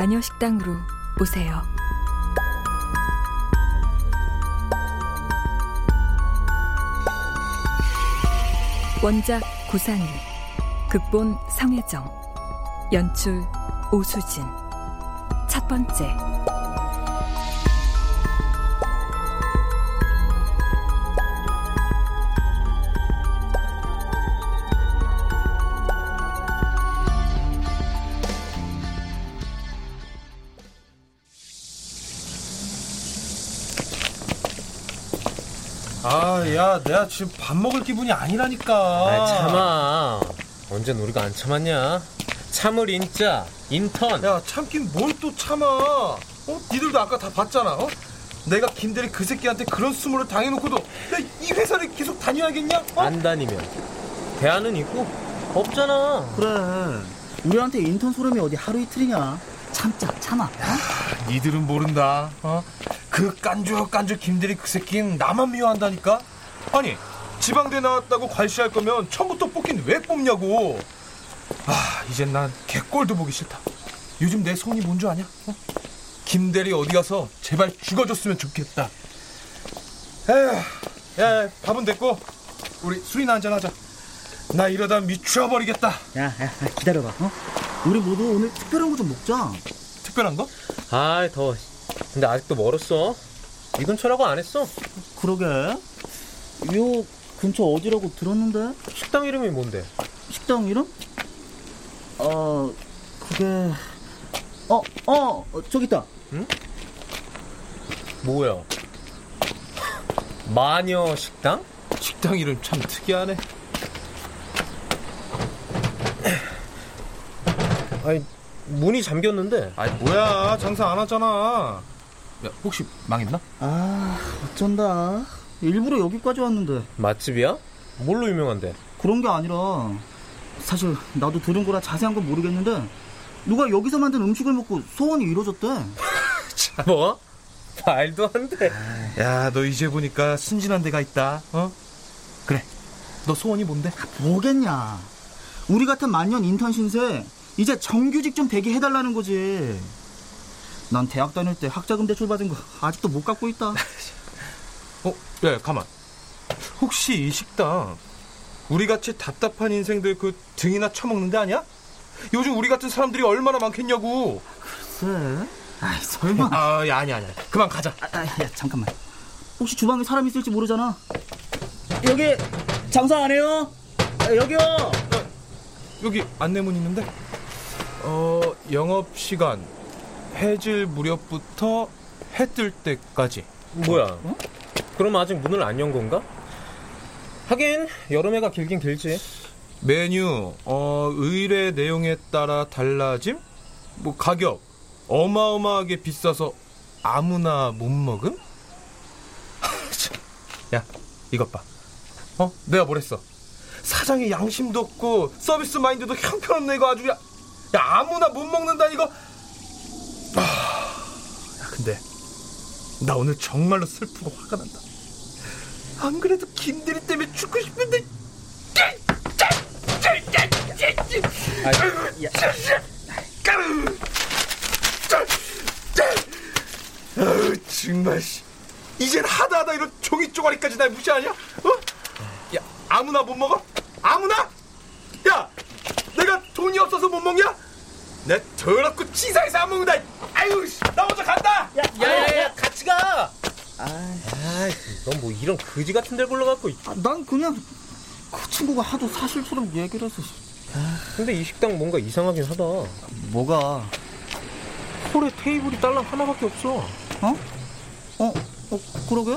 마녀 식당으로 오세요. 원작 고상일, 극본 성혜정, 연출 오수진. 첫 번째. 아, 야, 내가 지금 밥 먹을 기분이 아니라니까. 아, 참아. 언제 우리가 안 참았냐? 참을 인자, 인턴. 야, 참긴 뭘 또 참아. 어? 니들도 아까 다 봤잖아. 어? 내가 김대리 그 새끼한테 그런 수모를 당해놓고도 야, 이 회사를 계속 다녀야겠냐? 어? 안 다니면 대안은 있고 없잖아. 그래. 우리한테 인턴 소름이 어디 하루 이틀이냐? 참자, 참아. 어? 니들은 모른다. 어? 그 깐죽깐죽 김대리 그 새끼는 나만 미워한다니까. 아니 지방대 나왔다고 괄시할 거면 처음부터 뽑긴 왜 뽑냐고. 아 이젠 난 개꼴도 보기 싫다. 요즘 내 손이 뭔 줄 아냐? 어? 김대리 어디 가서 제발 죽어줬으면 좋겠다. 에휴, 야, 야, 밥은 됐고 우리 술이나 한잔 하자. 나 이러다 미쳐버리겠다. 야, 야, 야, 기다려봐. 어? 우리 모두 오늘 특별한 거 좀 먹자. 특별한 거? 아, 더워. 근데 아직도 멀었어. 이 근처라고 안 했어. 그러게. 요 근처 어디라고 들었는데? 식당 이름이 뭔데? 식당 이름? 어, 그게 어, 어, 어 저기 있다. 뭐야? 마녀 식당? 식당 이름 참 특이하네. 아니, 문이 잠겼는데. 아이 뭐야 장사 안 하잖아. 야 혹시 망했나? 아, 어쩐다. 일부러 여기까지 왔는데. 맛집이야? 뭘로 유명한데? 그런 게 아니라 사실 나도 들은 거라 자세한 건 모르겠는데 누가 여기서 만든 음식을 먹고 소원이 이루어졌대. 뭐? 말도 안 돼. 야 너 이제 보니까 순진한 데가 있다. 어? 그래. 너 소원이 뭔데? 뭐겠냐. 우리 같은 만년 인턴 신세 이제 정규직 좀 되게 해달라는 거지. 난 대학 다닐 때 학자금 대출 받은 거 아직도 못 갚고 있다. 어? 야, 야 가만. 혹시 이 식당 우리 같이 답답한 인생들 그 등이나 쳐먹는 데 아니야? 요즘 우리 같은 사람들이 얼마나 많겠냐고. 글쎄. 아이 설마. 아, 야, 아니야, 아니야. 그만 가자. 아, 아, 야, 잠깐만. 혹시 주방에 사람 있을지 모르잖아. 여기 장사 안 해요? 아, 여기요. 여기 안내문 있는데. 어, 영업 시간 해질 무렵부터 해 뜰 때까지. 뭐야? 그럼 아직 문을 안 연 건가? 하긴 여름에가 길긴 길지. 메뉴, 어, 의뢰 내용에 따라 달라짐? 뭐 가격 어마어마하게 비싸서 아무나 못 먹음? 야, 이것 봐. 어? 내가 뭐랬어? 사장의 양심도 없고 서비스 마인드도 형편없네 이거 아주 야, 야 아무나 못 먹는다 이거 아, 야 근데 나 오늘 정말로 슬프고 화가 난다 안 그래도 김대리 때문에 죽고 싶은데 아우 정말 씨. 이젠 하다하다 이런 종이 쪼가리까지 날 무시하냐? 어? 야 아무나 못 먹어? 아무나? 야 내가 돈이 없어서 못 먹냐? 내 더럽고 치사해서 안 먹는다 아유 씨, 나 먼저 간다 야야야 같이 가. 아 넌 뭐 이런 거지 같은 데를 불러갖고. 아, 난 그냥 그 친구가 하도 사실처럼 얘기를 해서 근데 이 식당 뭔가 이상하긴 하다. 뭐가 홀에 테이블이 딸랑 하나밖에 없어. 어? 어? 어 그러게?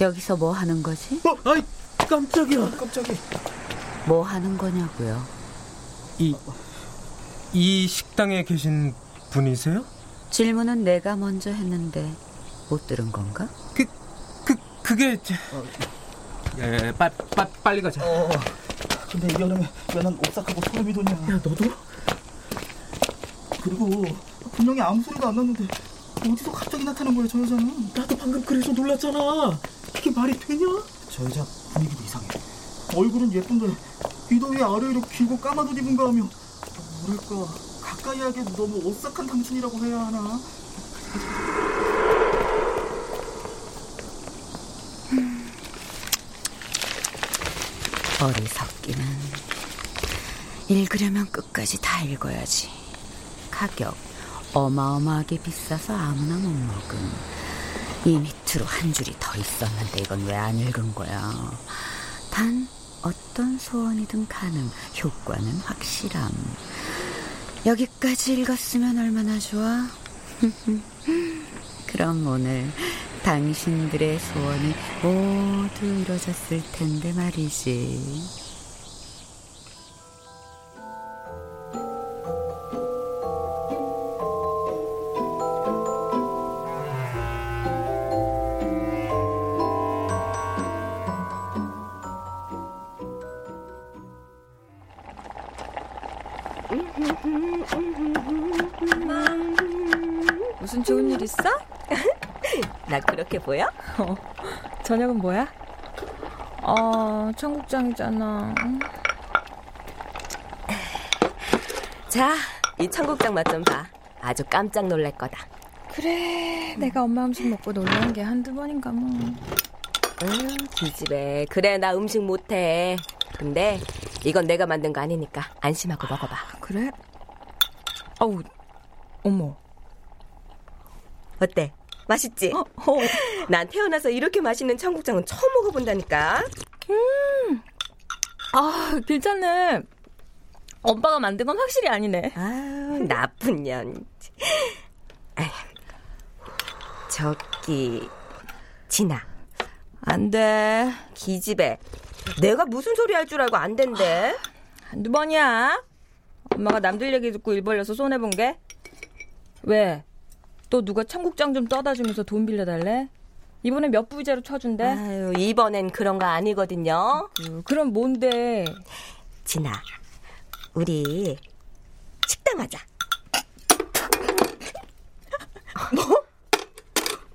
여기서 뭐 하는 거지? 어, 아이 깜짝이야. 깜짝이 뭐 하는 거냐고요? 이, 이 식당에 계신 분이세요? 질문은 내가 먼저 했는데 못 들은 건가? 그, 그, 그게. 저... 야, 야, 빨, 빨, 빨리 가자. 어 근데 이 여름에 왜난 오싹하고 소름이 돋냐 야, 너도? 그리고 분명히 아무 소리도 안 났는데 어디서 갑자기 나타난 거야 저 여자는 나도 방금 그래서 놀랐잖아. 이게 말이 되냐? 저 여자 분위기도 이상해 얼굴은 예쁜데 위도 위에 아래로 길고 까만 옷 입은가 하며 뭐랄까 가까이 하기에 너무 오싹한 당신이라고 해야 하나 어리석기는 읽으려면 끝까지 다 읽어야지. 가격 어마어마하게 비싸서 아무나 못 먹음. 이 밑으로 한 줄이 더 있었는데 이건 왜 안 읽은 거야? 단 어떤 소원이든 가능, 효과는 확실함. 여기까지 읽었으면 얼마나 좋아? 그럼 오늘 당신들의 소원이 모두 이루어졌을 텐데 말이지. 나 그렇게 보여? 어, 저녁은 뭐야? 어, 청국장이잖아. 자, 이 청국장 맛 좀 봐. 아주 깜짝 놀랄 거다. 그래, 내가 엄마 음식 먹고 놀란 게 한두 번인가 뭐. 응, 기집애. 그래, 나 음식 못해. 근데 이건 내가 만든 거 아니니까 안심하고 먹어봐. 그래? 어우, 어머. 어때? 맛있지? 어, 어. 난 태어나서 이렇게 맛있는 청국장은 처음 먹어본다니까. 아, 괜찮네. 오빠가 만든 건 확실히 아니네. 아, 나쁜 년. 저기 진아. 안 돼. 기집애. 내가 무슨 소리 할 줄 알고 안 된대. 한두 번이야. 엄마가 남들 얘기 듣고 일 벌려서 손해본 게? 왜? 또 누가 청국장 좀 떠다 주면서 돈 빌려달래? 이번에 몇 부이자로 쳐준대? 아유, 이번엔 그런 거 아니거든요. 음, 그럼 뭔데? 진아, 우리 식당 하자. 뭐?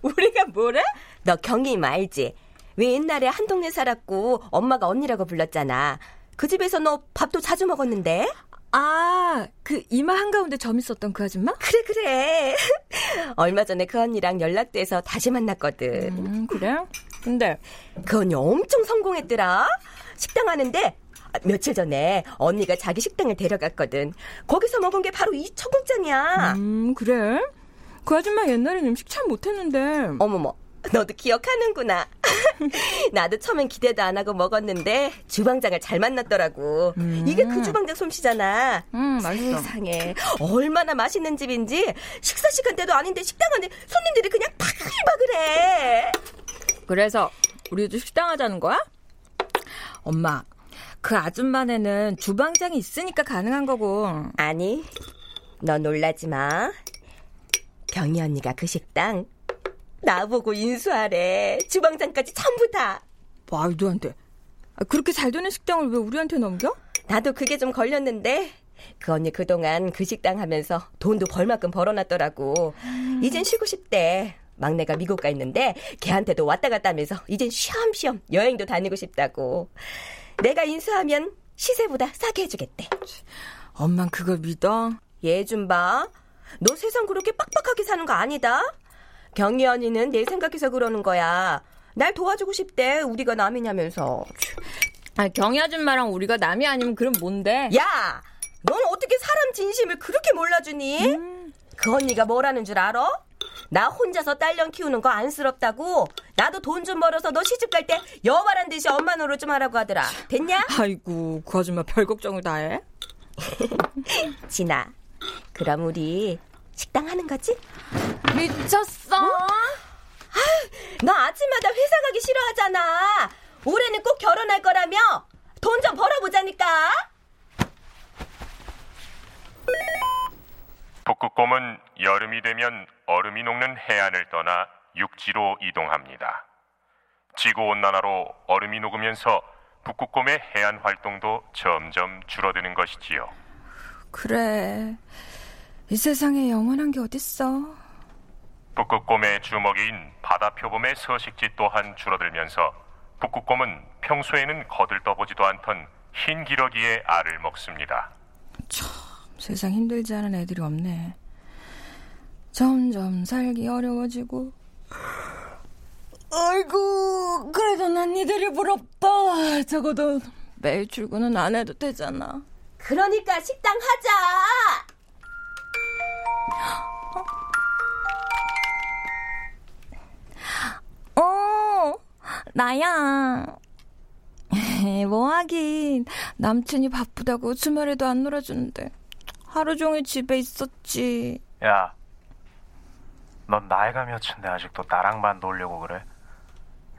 우리가 뭐래? 너 경임 알지? 왜 옛날에 한 동네 살았고 엄마가 언니라고 불렀잖아. 그 집에서 너 밥도 자주 먹었는데? 아, 그 이마 한가운데 점 있었던 그 아줌마? 그래, 그래. 얼마 전에 그 언니랑 연락돼서 다시 만났거든. 음, 그래? 근데 그 언니 엄청 성공했더라. 식당 하는데 아, 며칠 전에 언니가 자기 식당을 데려갔거든. 거기서 먹은 게 바로 이 청국장이야. 음, 그래? 그 아줌마 옛날엔 음식 참 못했는데. 어머머, 너도 기억하는구나. 나도 처음엔 기대도 안 하고 먹었는데 주방장을 잘 만났더라고. 음. 이게 그 주방장 솜씨잖아. 음, 맛있어. 세상에 얼마나 맛있는 집인지 식사 시간 때도 아닌데 식당 안에 손님들이 그냥 바글바글해. 그래서 우리도 식당 하자는 거야? 엄마, 그 아줌마네는 주방장이 있으니까 가능한 거고. 아니, 너 놀라지 마. 경희 언니가 그 식당 나보고 인수하래. 주방장까지 전부 다. 말도 안 돼. 아, 그렇게 잘 되는 식당을 왜 우리한테 넘겨? 나도 그게 좀 걸렸는데 그 언니 그동안 그 식당 하면서 돈도 벌만큼 벌어놨더라고. 음. 이젠 쉬고 싶대. 막내가 미국 가 있는데 걔한테도 왔다 갔다 하면서 이젠 쉬엄쉬엄 여행도 다니고 싶다고. 내가 인수하면 시세보다 싸게 해주겠대. 엄만 그걸 믿어? 얘 좀 봐. 너 세상 그렇게 빡빡하게 사는 거 아니다. 경희 언니는 내 생각해서 그러는 거야. 날 도와주고 싶대. 우리가 남이냐면서. 아, 경희 아줌마랑 우리가 남이 아니면 그럼 뭔데? 야! 넌 어떻게 사람 진심을 그렇게 몰라주니? 음. 그 언니가 뭐라는 줄 알아? 나 혼자서 딸년 키우는 거 안쓰럽다고. 나도 돈 좀 벌어서 너 시집 갈 때 여바란 듯이 엄마 노릇 좀 하라고 하더라. 됐냐? 아이고, 그 아줌마 별 걱정을 다 해. 진아, 그럼 우리 식당 하는 거지? 미쳤어? 어? 너 아침마다 회사 가기 싫어하잖아. 올해는 꼭 결혼할 거라며. 돈 좀 벌어보자니까. 북극곰은 여름이 되면 얼음이 녹는 해안을 떠나 육지로 이동합니다. 지구온난화로 얼음이 녹으면서 북극곰의 해안 활동도 점점 줄어드는 것이지요. 그래. 이 세상에 영원한 게 어딨어. 북극곰의 주먹인 바다 표범의 서식지 또한 줄어들면서 북극곰은 평소에는 거들떠보지도 않던 흰 기러기의 알을 먹습니다. 참, 세상 힘들지 않은 애들이 없네. 점점 살기 어려워지고. 아이고, 그래도 난 니들이 부럽다. 적어도 매일 출근은 안 해도 되잖아. 그러니까 식당 하자! 나야. 뭐 하긴 남친이 바쁘다고 주말에도 안 놀아주는데 하루 종일 집에 있었지. 야, 넌 나이가 몇인데 아직도 나랑만 놀려고 그래?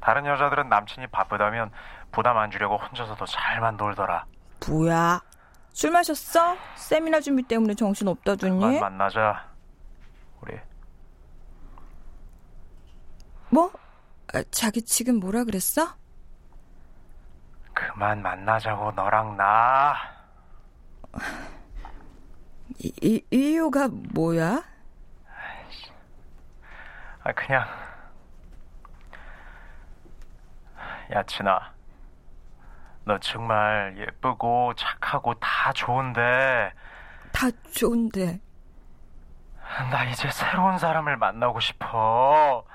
다른 여자들은 남친이 바쁘다면 부담 안 주려고 혼자서도 잘만 놀더라. 뭐야? 술 마셨어? 세미나 준비 때문에 정신 없다더니? 만나자. 우리. 뭐? 아, 자기 지금 뭐라 그랬어? 그만 만나자고 너랑 나. 이, 이 이유가 뭐야? 아 그냥 야 진아 너 정말 예쁘고 착하고 다 좋은데 다 좋은데 나 이제 새로운 사람을 만나고 싶어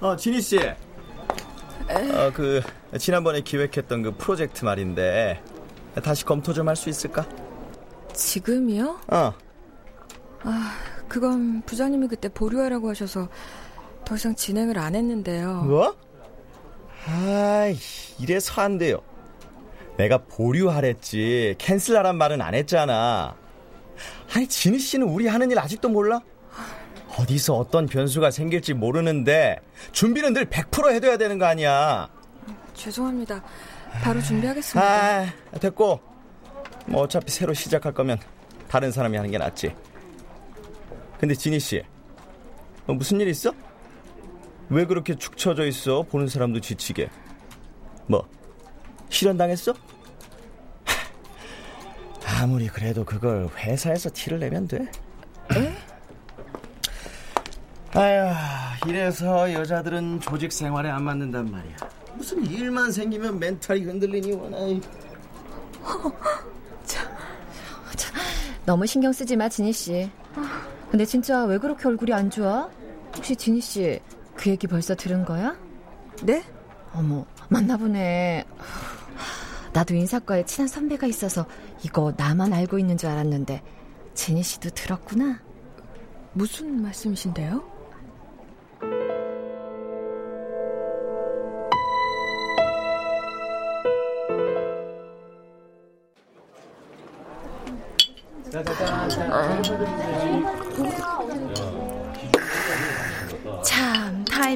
어, 진희 씨. 어, 그 지난번에 기획했던 그 프로젝트 말인데 다시 검토 좀 할 수 있을까? 지금이요? 어. 아, 그건 부장님이 그때 보류하라고 하셔서 더 이상 진행을 안 했는데요. 뭐? 아이, 이래서 안 돼요. 내가 보류하랬지 캔슬하란 말은 안 했잖아. 아니, 진희 씨는 우리 하는 일 아직도 몰라? 어디서 어떤 변수가 생길지 모르는데 준비는 늘 100% 해둬야 되는 거 아니야. 죄송합니다. 바로 준비하겠습니다. 아, 됐고. 뭐 어차피 새로 시작할 거면 다른 사람이 하는 게 낫지. 근데 진희 씨, 너 무슨 일 있어? 왜 그렇게 축 처져 있어? 보는 사람도 지치게. 뭐 실현 당했어? 아무리 그래도 그걸 회사에서 티를 내면 돼. 에? 아휴, 이래서 여자들은 조직 생활에 안 맞는단 말이야. 무슨 일만 생기면 멘탈이 흔들리니 원하이. 너무 신경 쓰지 마, 진희 씨. 근데 진짜 왜 그렇게 얼굴이 안 좋아? 혹시 진희 씨 그 얘기 벌써 들은 거야? 네? 어머, 맞나 보네. 나도 인사과에 친한 선배가 있어서 이거 나만 알고 있는 줄 알았는데 진희 씨도 들었구나. 무슨 말씀이신데요?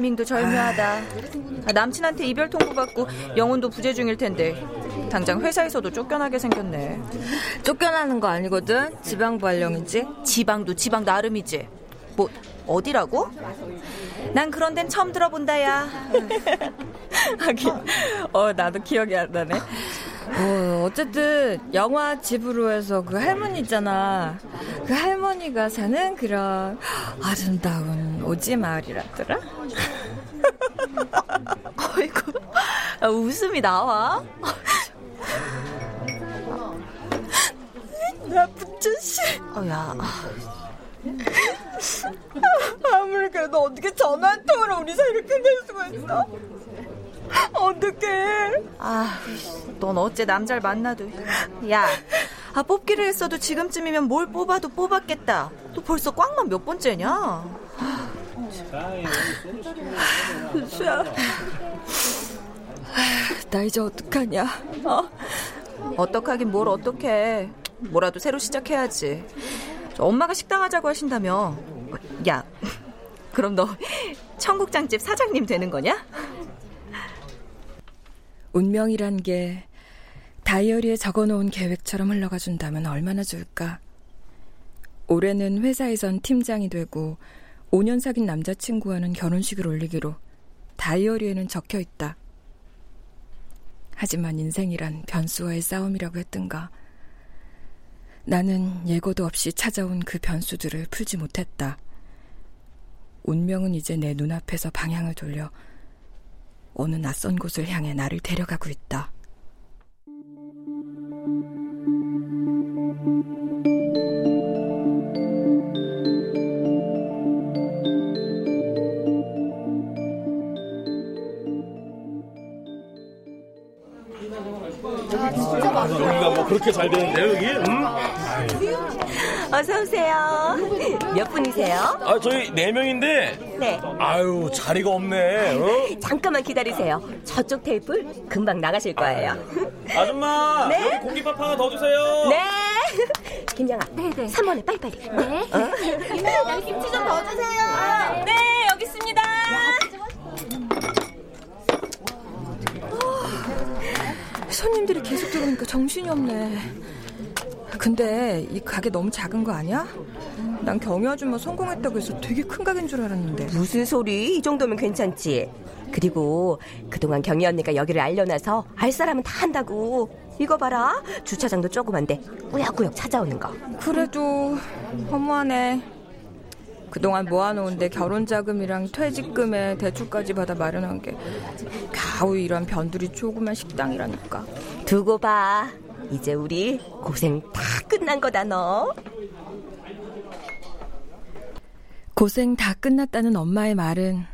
타이밍도 절묘하다. 아, 남친한테 이별 통보 받고 영혼도 부재 중일 텐데 당장 회사에서도 쫓겨나게 생겼네. 쫓겨나는 거 아니거든. 지방 발령이지. 지방도 지방 나름이지. 뭐 어디라고? 난 그런 데는 처음 들어본다야. 하긴 어 나도 기억이 안 나네. 어, 어쨌든 영화 집으로 해서 그 할머니 있잖아. 그 할머니가 사는 그런 아름다운 오지 마을이라더라. 아이고 아, 웃음이 나와. 나 부천씨. 어, 야. 아무리 그래도 어떻게 전화 한 통으로 우리 사이를 끝낼 수가 있어? 어떡해. 아, 넌 어째 남자를 만나도. 야, 아, 뽑기를 했어도 지금쯤이면 뭘 뽑아도 뽑았겠다. 또 벌써 꽝만 몇 번째냐? 수야. 나 이제 어떡하냐? 어? 어떡하긴 뭘 어떡해. 뭐라도 새로 시작해야지. 엄마가 식당 하자고 하신다며. 야, 그럼 너 청국장집 사장님 되는 거냐? 운명이란 게 다이어리에 적어놓은 계획처럼 흘러가 준다면 얼마나 좋을까. 올해는 회사에선 팀장이 되고 5년 사귄 남자친구와는 결혼식을 올리기로 다이어리에는 적혀 있다. 하지만 인생이란 변수와의 싸움이라고 했던가. 나는 예고도 없이 찾아온 그 변수들을 풀지 못했다. 운명은 이제 내 눈앞에서 방향을 돌려 어느 낯선 곳을 향해 나를 데려가고 있다. 여기가 뭐 그렇게 잘 되는데요, 여기? 응? 어서 오세요. 몇 분이세요? 아, 저희 네 명인데. 네. 아유, 자리가 없네. 어? 잠깐만 기다리세요. 저쪽 테이블 금방 나가실 거예요. 아줌마, 네? 여기 공깃밥 하나 더 주세요. 네. 김영아. 네네. 3번에 빨리빨리. 네. 여기 김치 좀 더 주세요. 네, 손님들이 계속 들어오니까 정신이 없네. 근데 이 가게 너무 작은 거 아니야? 난 경유 아줌마 성공했다고 해서 되게 큰 가게인 줄 알았는데. 무슨 소리? 이 정도면 괜찮지. 그리고 그동안 경희 언니가 여기를 알려놔서 알 사람은 다 한다고. 이거 봐라. 주차장도 조그만데 꾸역꾸역 찾아오는 거. 그래도 허무하네. 그동안 모아놓은데 결혼 자금이랑 퇴직금에 대출까지 받아 마련한 게 겨우 이런 변두리 조그만 식당이라니까. 두고 봐. 이제 우리 고생 다 끝난 거다 너. 고생 다 끝났다는 엄마의 말은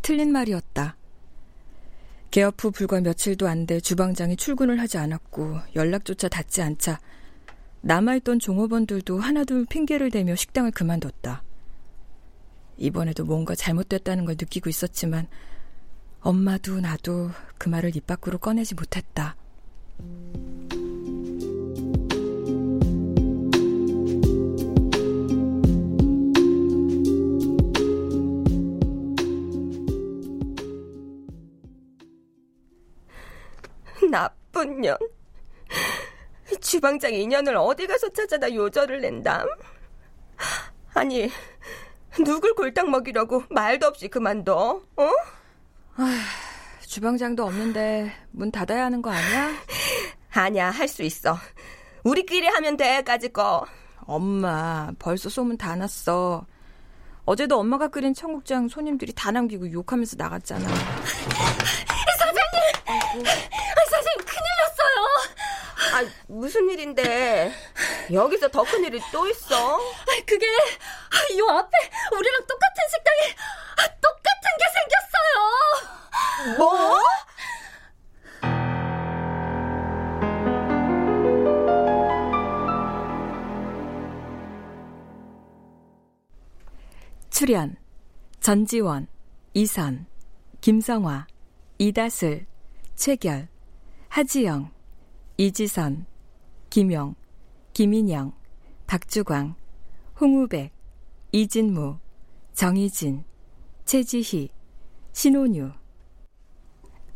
틀린 말이었다. 개업 후 불과 며칠도 안 돼 주방장이 출근을 하지 않았고 연락조차 닿지 않자 남아있던 종업원들도 하나둘 핑계를 대며 식당을 그만뒀다. 이번에도 뭔가 잘못됐다는 걸 느끼고 있었지만 엄마도 나도 그 말을 입 밖으로 꺼내지 못했다. 나쁜 년. 주방장 인연을 어디 가서 찾아다 요절을 낸담? 아니, 누굴 골탕 먹이려고 말도 없이 그만둬, 어? 아휴, 주방장도 없는데 문 닫아야 하는 거 아니야? 아니야, 할 수 있어. 우리끼리 하면 돼까지 거. 엄마, 벌써 소문 다 났어. 어제도 엄마가 끓인 청국장 손님들이 다 남기고 욕하면서 나갔잖아. 사장님! 아, 났어요! 아, 무슨 일인데? 여기서 더 큰 일이 또 있어? 아, 그게, 요 앞에 우리랑 똑같은 식당에 똑같은 게 생겼어요! 뭐? 출연 전지원, 이선, 김성화, 이다슬, 최결, 하지영, 이지선, 김용, 김인영, 박주광, 홍우백, 이진무, 정희진, 최지희, 신혼유.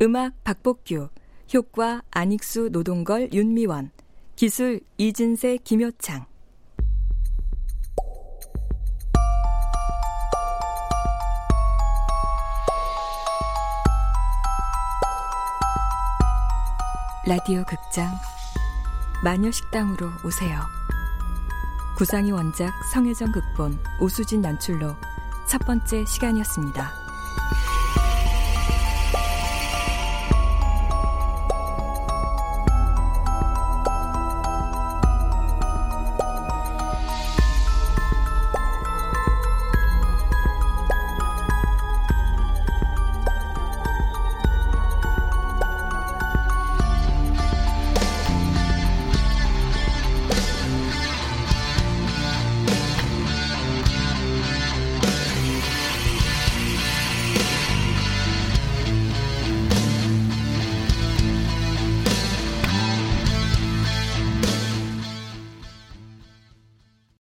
음악 박복규 효과 안익수 노동걸 윤미원 기술 이진세 김효창 라디오 극장 마녀식당으로 오세요. 구상이 원작 성혜정 극본 오수진 연출로 첫 번째 시간이었습니다.